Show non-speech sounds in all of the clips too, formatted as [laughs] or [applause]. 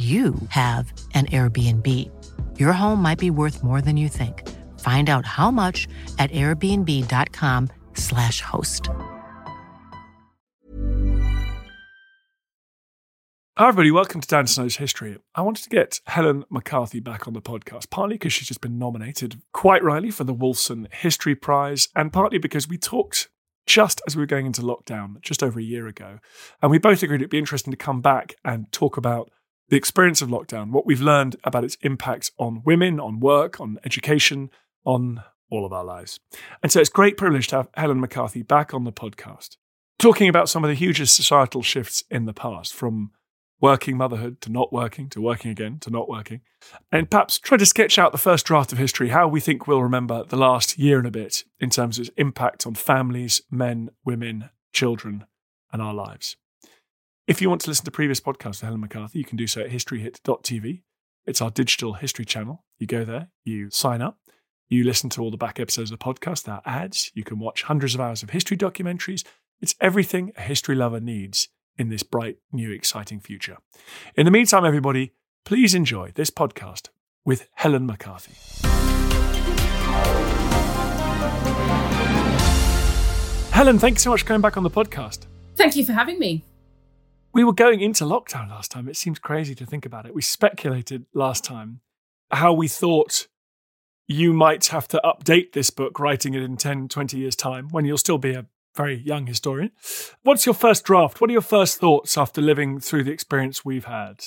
you have an Airbnb. Your home might be worth more than you think. Find out how much at airbnb.com/slash host. Hi, everybody. Welcome to Dan Snow's History. I wanted to get Helen McCarthy back on the podcast, partly because she's just been nominated, quite rightly, for the Wolfson History Prize, and partly because we talked just as we were going into lockdown just over a year ago. And we both agreed it'd be interesting to come back and talk about the experience of lockdown, what we've learned about its impact on women, on work, on education, on all of our lives. And so it's a great privilege to have Helen McCarthy back on the podcast, talking about some of the hugest societal shifts in the past, from working motherhood to not working to working again to not working, and perhaps try to sketch out the first draft of history, how we think we'll remember the last year and a bit in terms of its impact on families, men, women, children, and our lives. If you want to listen to previous podcasts with Helen McCarthy, you can do so at historyhit.tv. It's our digital history channel. You go there, you sign up, you listen to all the back episodes of the podcast, there are ads, you can watch hundreds of hours of history documentaries. It's everything a history lover needs in this bright, new, exciting future. In the meantime, everybody, please enjoy this podcast with Helen McCarthy. Helen, thanks so much for coming back on the podcast. Thank you for having me we were going into lockdown last time. It seems crazy to think about it. We speculated last time how we thought you might have to update this book, writing it in 10, 20 years' time, when you'll still be a very young historian. What's your first draft? What are your first thoughts after living through the experience we've had?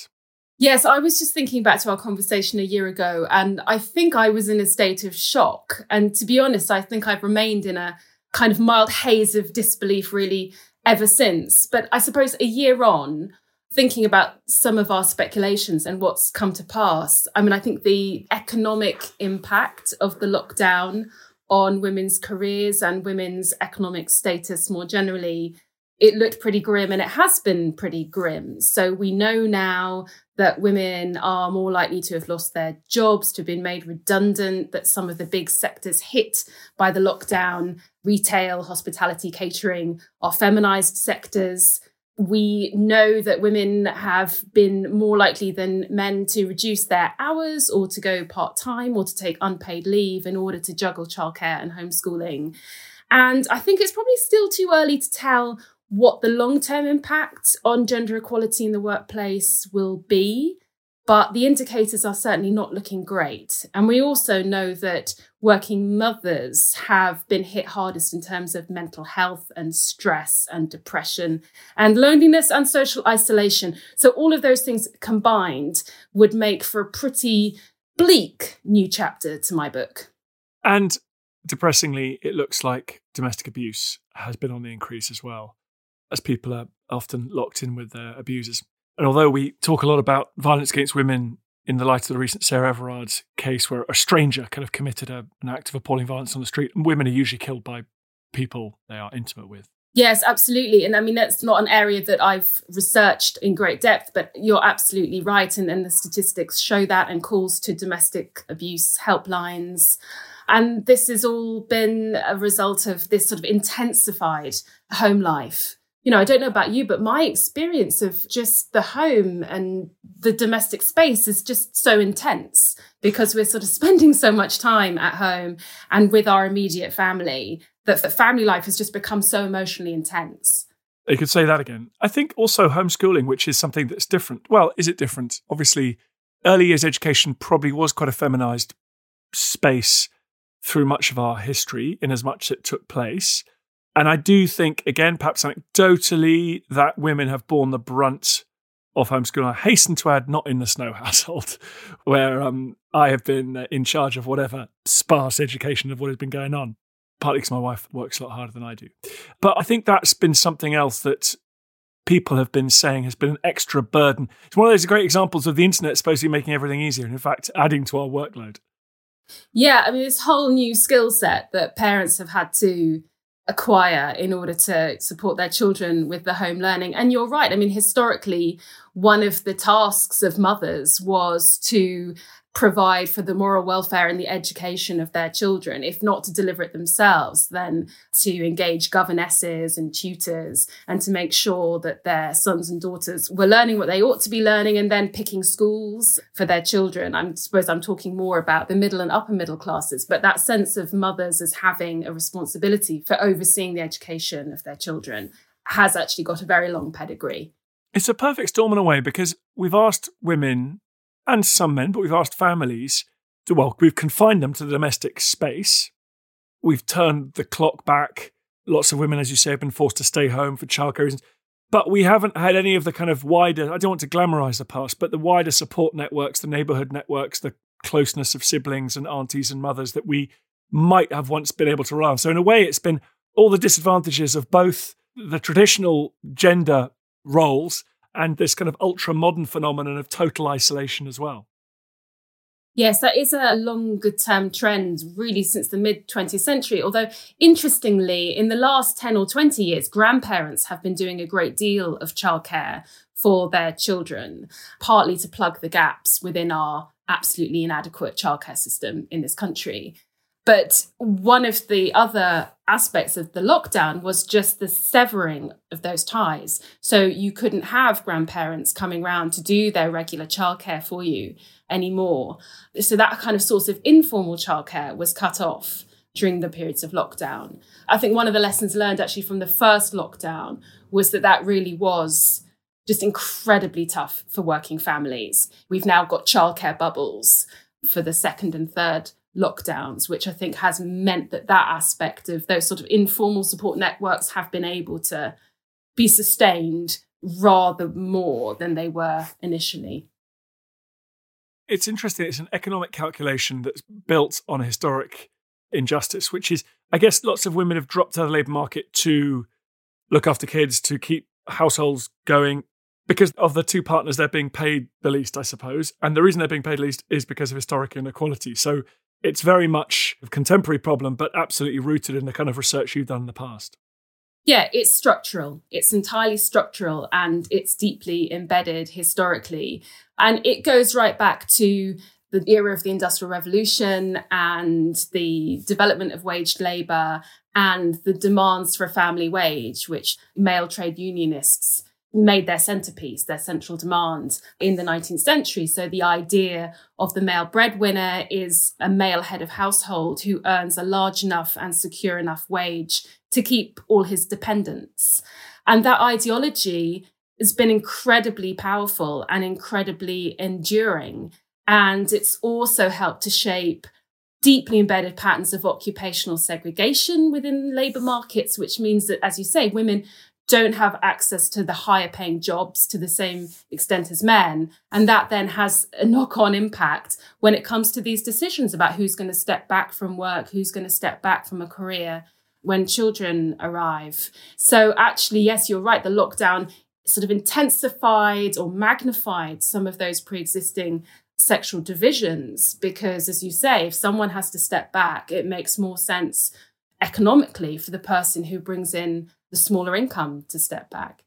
Yes, I was just thinking back to our conversation a year ago, and I think I was in a state of shock. And to be honest, I think I've remained in a kind of mild haze of disbelief, really, ever since. But I suppose a year on, thinking about some of our speculations and what's come to pass, I mean, I think the economic impact of the lockdown on women's careers and women's economic status more generally it looked pretty grim and it has been pretty grim. So we know now that women are more likely to have lost their jobs, to have been made redundant, that some of the big sectors hit by the lockdown, retail, hospitality, catering, are feminized sectors. We know that women have been more likely than men to reduce their hours or to go part time or to take unpaid leave in order to juggle childcare and homeschooling. And I think it's probably still too early to tell what the long term impact on gender equality in the workplace will be. But the indicators are certainly not looking great. And we also know that working mothers have been hit hardest in terms of mental health and stress and depression and loneliness and social isolation. So, all of those things combined would make for a pretty bleak new chapter to my book. And depressingly, it looks like domestic abuse has been on the increase as well as people are often locked in with their abusers. And although we talk a lot about violence against women in the light of the recent Sarah Everard's case, where a stranger kind of committed a, an act of appalling violence on the street, and women are usually killed by people they are intimate with. Yes, absolutely. And I mean, that's not an area that I've researched in great depth, but you're absolutely right. And, and the statistics show that and calls to domestic abuse helplines. And this has all been a result of this sort of intensified home life you know, I don't know about you, but my experience of just the home and the domestic space is just so intense because we're sort of [laughs] spending so much time at home and with our immediate family that family life has just become so emotionally intense. You could say that again. I think also homeschooling, which is something that's different. Well, is it different? Obviously, early years education probably was quite a feminized space through much of our history, in as much as it took place. And I do think, again, perhaps anecdotally, that women have borne the brunt of homeschooling. I hasten to add, not in the Snow [laughs] household, where um, I have been uh, in charge of whatever sparse education of what has been going on partly because my wife works a lot harder than I do. But I think that's been something else that people have been saying has been an extra burden. It's one of those great examples of the internet supposedly making everything easier and, in fact, adding to our workload. Yeah, I mean, this whole new skill set that parents have had to acquire in order to support their children with the home learning. And you're right. I mean, historically, one of the tasks of mothers was to provide for the moral welfare and the education of their children, if not to deliver it themselves, then to engage governesses and tutors and to make sure that their sons and daughters were learning what they ought to be learning and then picking schools for their children. I suppose I'm talking more about the middle and upper middle classes, but that sense of mothers as having a responsibility for overseeing the education of their children has actually got a very long pedigree. It's a perfect storm in a way because we've asked women and some men, but we've asked families to, well, we've confined them to the domestic space. We've turned the clock back. Lots of women, as you say, have been forced to stay home for childcare reasons. But we haven't had any of the kind of wider, I don't want to glamorize the past, but the wider support networks, the neighborhood networks, the closeness of siblings and aunties and mothers that we might have once been able to rely on. So, in a way, it's been all the disadvantages of both the traditional gender roles and this kind of ultra modern phenomenon of total isolation as well. Yes, that is a longer term trend, really, since the mid 20th century. Although, interestingly, in the last 10 or 20 years, grandparents have been doing a great deal of childcare for their children, partly to plug the gaps within our absolutely inadequate childcare system in this country. But one of the other aspects of the lockdown was just the severing of those ties. So you couldn't have grandparents coming round to do their regular childcare for you anymore. So that kind of source of informal childcare was cut off during the periods of lockdown. I think one of the lessons learned actually from the first lockdown was that that really was just incredibly tough for working families. We've now got childcare bubbles for the second and third lockdowns, which I think has meant that that aspect of those sort of informal support networks have been able to be sustained rather more than they were initially. It's interesting. It's an economic calculation that's built on a historic injustice, which is, I guess, lots of women have dropped out of the labour market to look after kids, to keep households going because of the two partners they're being paid the least, I suppose. And the reason they're being paid least is because of historic inequality. So it's very much a contemporary problem, but absolutely rooted in the kind of research you've done in the past. Yeah, it's structural. It's entirely structural and it's deeply embedded historically. And it goes right back to the era of the Industrial Revolution and the development of waged labour and the demands for a family wage, which male trade unionists made their centerpiece, their central demand in the 19th century. So the idea of the male breadwinner is a male head of household who earns a large enough and secure enough wage to keep all his dependents. And that ideology has been incredibly powerful and incredibly enduring. And it's also helped to shape deeply embedded patterns of occupational segregation within labour markets, which means that, as you say, women don't have access to the higher paying jobs to the same extent as men. And that then has a knock on impact when it comes to these decisions about who's going to step back from work, who's going to step back from a career when children arrive. So, actually, yes, you're right. The lockdown sort of intensified or magnified some of those pre existing sexual divisions because, as you say, if someone has to step back, it makes more sense economically for the person who brings in the smaller income to step back.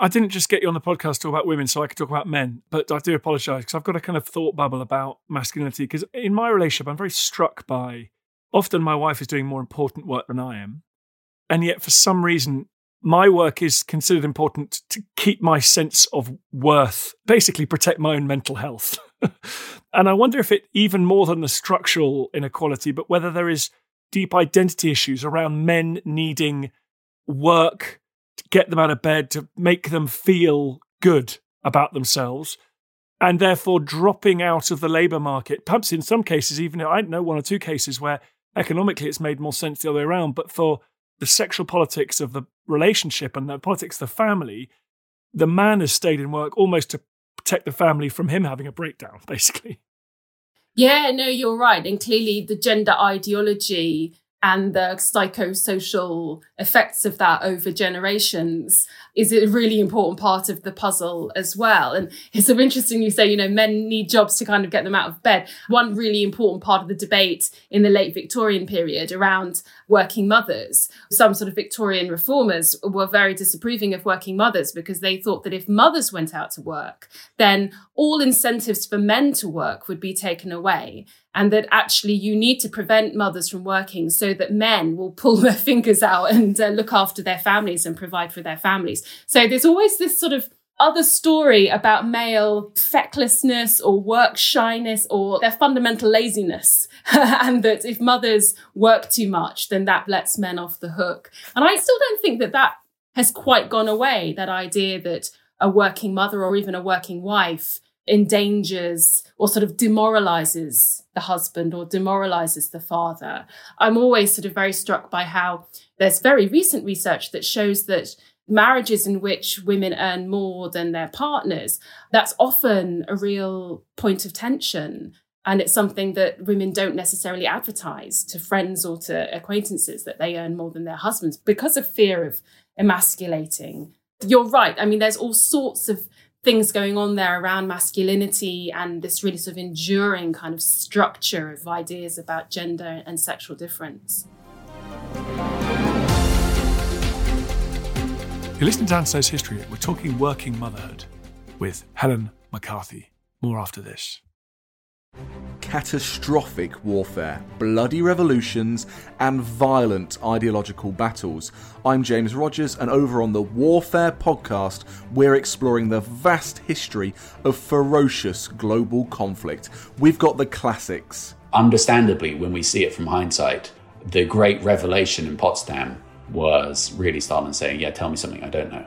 I didn't just get you on the podcast to talk about women so I could talk about men, but I do apologize because I've got a kind of thought bubble about masculinity. Because in my relationship, I'm very struck by often my wife is doing more important work than I am. And yet, for some reason, my work is considered important to keep my sense of worth, basically protect my own mental health. [laughs] and I wonder if it, even more than the structural inequality, but whether there is deep identity issues around men needing work to get them out of bed, to make them feel good about themselves, and therefore dropping out of the labour market. Perhaps in some cases, even I know one or two cases where economically it's made more sense the other way around, but for the sexual politics of the relationship and the politics of the family, the man has stayed in work almost to protect the family from him having a breakdown, [laughs] basically. Yeah, no, you're right. And clearly, the gender ideology and the psychosocial effects of that over generations is a really important part of the puzzle as well. And it's so interesting you say, you know, men need jobs to kind of get them out of bed. One really important part of the debate in the late Victorian period around working mothers, some sort of Victorian reformers were very disapproving of working mothers because they thought that if mothers went out to work, then all incentives for men to work would be taken away and that actually you need to prevent mothers from working so that men will pull their [laughs] fingers out and uh, look after their families and provide for their families. So there's always this sort of other story about male fecklessness or work shyness or their fundamental laziness. [laughs] and that if mothers work too much, then that lets men off the hook. And I still don't think that that has quite gone away, that idea that a working mother or even a working wife endangers or sort of demoralizes the husband or demoralizes the father. I'm always sort of very struck by how there's very recent research that shows that marriages in which women earn more than their partners, that's often a real point of tension. And it's something that women don't necessarily advertise to friends or to acquaintances that they earn more than their husbands because of fear of emasculating. You're right. I mean, there's all sorts of things going on there around masculinity and this really sort of enduring kind of structure of ideas about gender and sexual difference. You're listening to Dan Snow's History. We're talking working motherhood with Helen McCarthy. More after this catastrophic warfare, bloody revolutions, and violent ideological battles. I'm James Rogers, and over on the Warfare podcast, we're exploring the vast history of ferocious global conflict. We've got the classics. Understandably, when we see it from hindsight, the great revelation in Potsdam was really Stalin saying, Yeah, tell me something I don't know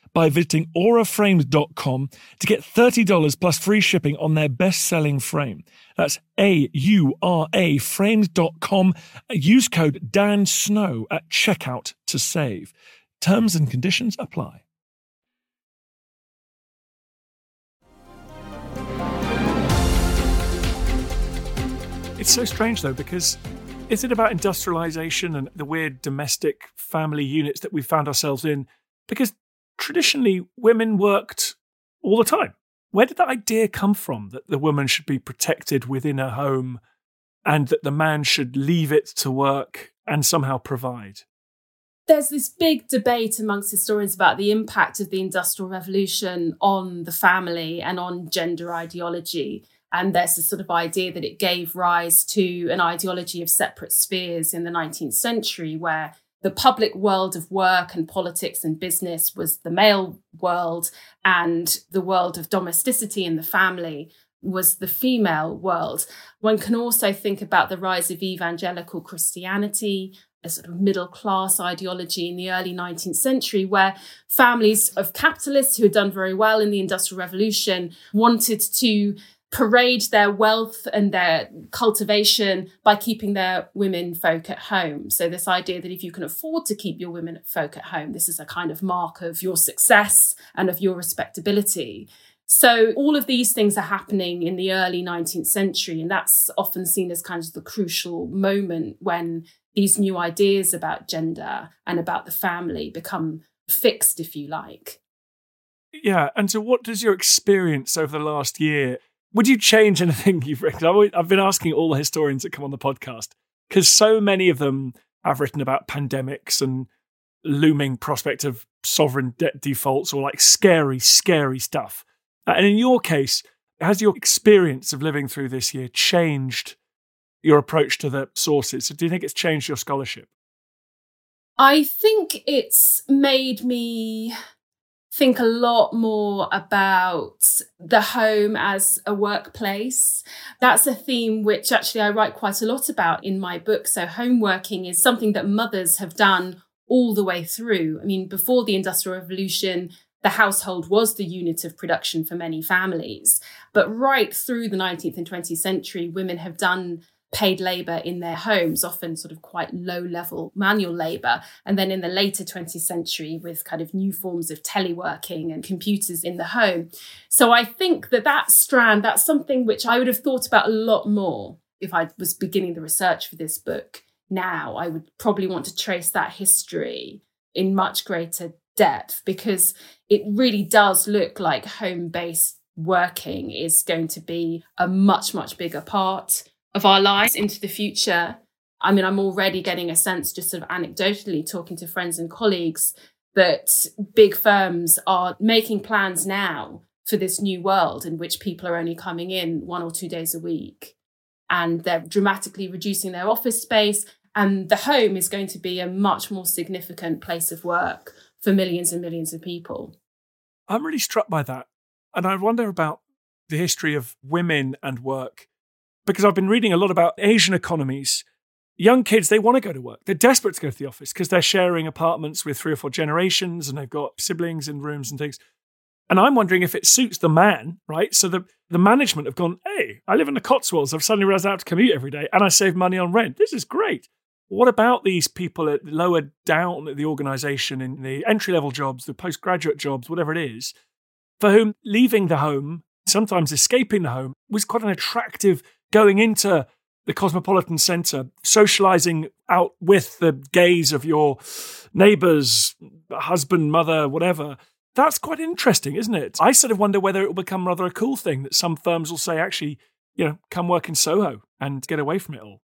by visiting auraframes.com to get $30 plus free shipping on their best selling frame. That's A U R A frames.com. Use code Dan Snow at checkout to save. Terms and conditions apply. It's so strange though, because is it about industrialization and the weird domestic family units that we found ourselves in? Because traditionally women worked all the time. Where did that idea come from that the woman should be protected within her home and that the man should leave it to work and somehow provide? There's this big debate amongst historians about the impact of the Industrial Revolution on the family and on gender ideology. And there's this sort of idea that it gave rise to an ideology of separate spheres in the 19th century, where the public world of work and politics and business was the male world, and the world of domesticity and the family was the female world. One can also think about the rise of evangelical Christianity, a sort of middle class ideology in the early 19th century, where families of capitalists who had done very well in the Industrial Revolution wanted to parade their wealth and their cultivation by keeping their women folk at home. So, this idea that if you can afford to keep your women folk at home, this is a kind of mark of your success and of your respectability. So, all of these things are happening in the early 19th century, and that's often seen as kind of the crucial moment when these new ideas about gender and about the family become fixed, if you like. Yeah. And so, what does your experience over the last year would you change anything [laughs] you've written? I've been asking all the historians that come on the podcast because so many of them have written about pandemics and looming prospect of sovereign debt defaults or like scary, scary stuff. Uh, and in your case, has your experience of living through this year changed your approach to the sources? So do you think it's changed your scholarship? I think it's made me think a lot more about the home as a workplace. That's a theme which actually I write quite a lot about in my book. So, home working is something that mothers have done all the way through. I mean, before the Industrial Revolution, the household was the unit of production for many families. But right through the 19th and 20th century, women have done paid labor in their homes, often sort of quite low level manual labor. And then in the later 20th century, with kind of new forms of teleworking and computers in the home. So I think that that strand, that's something which I would have thought about a lot more if I was beginning the research for this book now. I would probably want to trace that history in much greater depth because it really does look like home based working is going to be a much, much bigger part of our lives into the future. I mean, I'm already getting a sense, just sort of anecdotally talking to friends and colleagues, that big firms are making plans now for this new world in which people are only coming in one or two days a week. And they're dramatically reducing their office space. And the home is going to be a much more significant place of work for millions and millions of people. I'm really struck by that. And I wonder about the history of women and work because I've been reading a lot about Asian economies. Young kids, they want to go to work. They're desperate to go to the office because they're sharing apartments with three or four generations and they've got siblings in rooms and things. And I'm wondering if it suits the man, right? So the, the management have gone, hey, I live in the Cotswolds. I've suddenly realized I have to commute every day and I save money on rent. This is great. What about these people at lower down the organization in the entry level jobs, the postgraduate jobs, whatever it is, for whom leaving the home, sometimes escaping the home, was quite an attractive going into the Cosmopolitan Centre, socializing out with the gaze of your neighbors, husband, mother, whatever. That's quite interesting, isn't it? I sort of wonder whether it will become rather a cool thing that some firms will say, actually, you know, come work in Soho and get away from it all.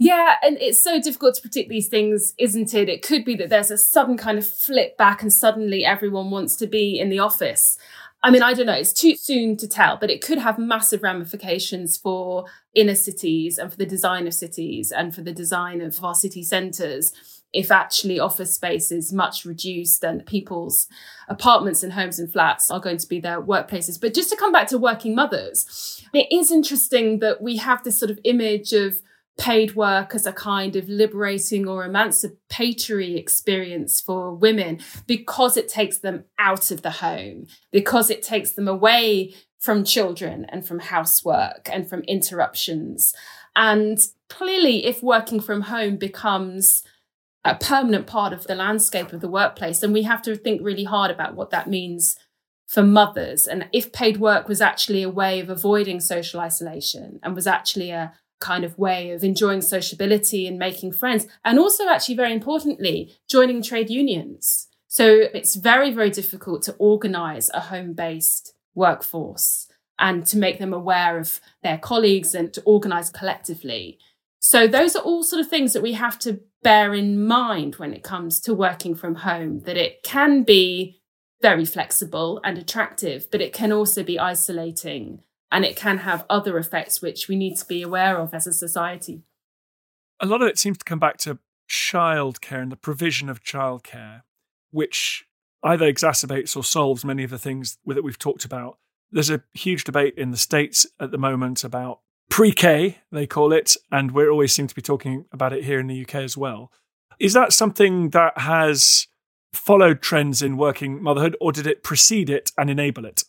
Yeah, and it's so difficult to predict these things, isn't it? It could be that there's a sudden kind of flip back and suddenly everyone wants to be in the office. I mean, I don't know, it's too soon to tell, but it could have massive ramifications for inner cities and for the design of cities and for the design of our city centres if actually office space is much reduced and people's apartments and homes and flats are going to be their workplaces. But just to come back to working mothers, it is interesting that we have this sort of image of paid work as a kind of liberating or emancipatory experience for women because it takes them out of the home, because it takes them away from children and from housework and from interruptions. And clearly, if working from home becomes a permanent part of the landscape of the workplace, then we have to think really hard about what that means for mothers. And if paid work was actually a way of avoiding social isolation and was actually a kind of way of enjoying sociability and making friends, and also, actually, very importantly, joining trade unions. So it's very, very difficult to organize a home based workforce and to make them aware of their colleagues and to organize collectively. So those are all sort of things that we have to bear in mind when it comes to working from home, that it can be very flexible and attractive, but it can also be isolating and it can have other effects which we need to be aware of as a society. A lot of it seems to come back to childcare and the provision of childcare, which either exacerbates or solves many of the things that we've talked about. There's a huge debate in the States at the moment about pre K, they call it, and we always seem to be talking about it here in the UK as well. Is that something that has followed trends in working motherhood, or did it precede it and enable it?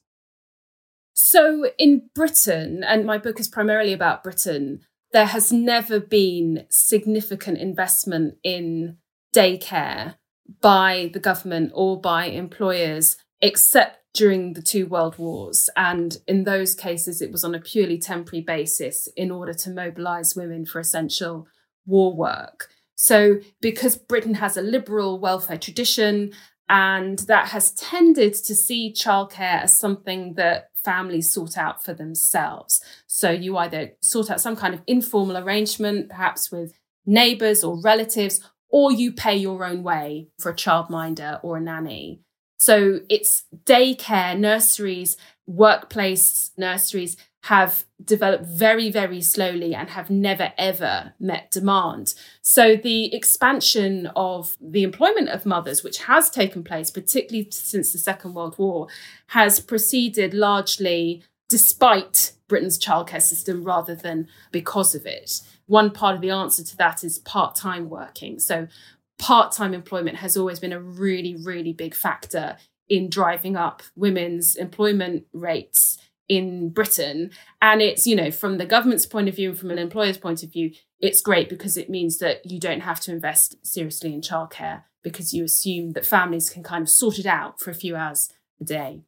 So, in Britain, and my book is primarily about Britain, there has never been significant investment in daycare by the government or by employers, except during the two world wars. And in those cases, it was on a purely temporary basis in order to mobilize women for essential war work. So, because Britain has a liberal welfare tradition, and that has tended to see childcare as something that families sort out for themselves. So, you either sort out some kind of informal arrangement, perhaps with neighbors or relatives, or you pay your own way for a childminder or a nanny. So it's daycare, nurseries, workplace nurseries have developed very, very slowly and have never ever met demand. So the expansion of the employment of mothers, which has taken place, particularly since the Second World War, has proceeded largely despite Britain's childcare system rather than because of it. One part of the answer to that is part time working. So part time employment has always been a really, really big factor in driving up women's employment rates in Britain. And it's, you know, from the government's point of view and from an employer's point of view, it's great because it means that you don't have to invest seriously in childcare because you assume that families can kind of sort it out for a few hours a day.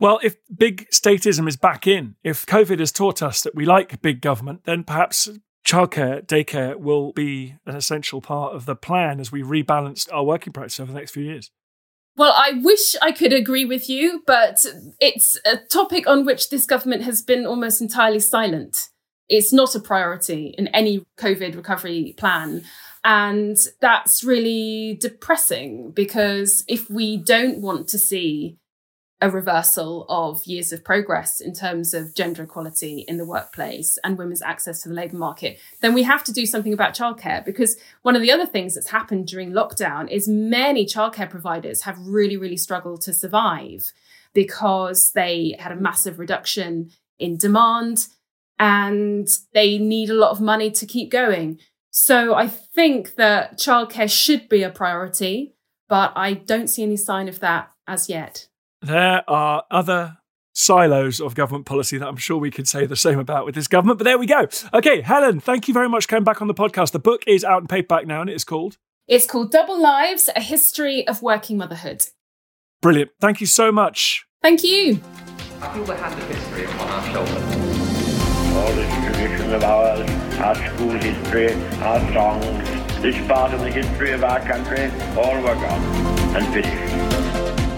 Well, if big statism is back in, if COVID has taught us that we like big government, then perhaps childcare, daycare will be an essential part of the plan as we rebalance our working practice over the next few years. Well, I wish I could agree with you, but it's a topic on which this government has been almost entirely silent. It's not a priority in any COVID recovery plan. And that's really depressing because if we don't want to see a reversal of years of progress in terms of gender equality in the workplace and women's access to the labour market, then we have to do something about childcare. Because one of the other things that's happened during lockdown is many childcare providers have really, really struggled to survive because they had a massive reduction in demand and they need a lot of money to keep going. So I think that childcare should be a priority, but I don't see any sign of that as yet. There are other silos of government policy that I'm sure we could say the same about with this government, but there we go. Okay, Helen, thank you very much for coming back on the podcast. The book is out in paperback now and it is called It's called Double Lives: A History of Working Motherhood. Brilliant. Thank you so much. Thank you. I feel the hand of history upon our shoulders. All this tradition of ours, our school history, our songs, this part of the history of our country, all were gone and finished.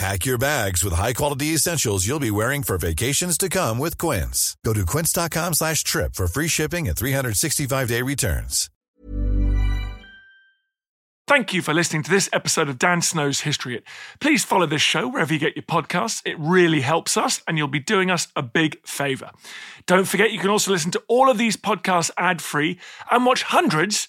Pack your bags with high-quality essentials you'll be wearing for vacations to come with Quince. Go to quince.com slash trip for free shipping and 365-day returns. Thank you for listening to this episode of Dan Snow's History Hit. Please follow this show wherever you get your podcasts. It really helps us, and you'll be doing us a big favour. Don't forget, you can also listen to all of these podcasts ad-free and watch hundreds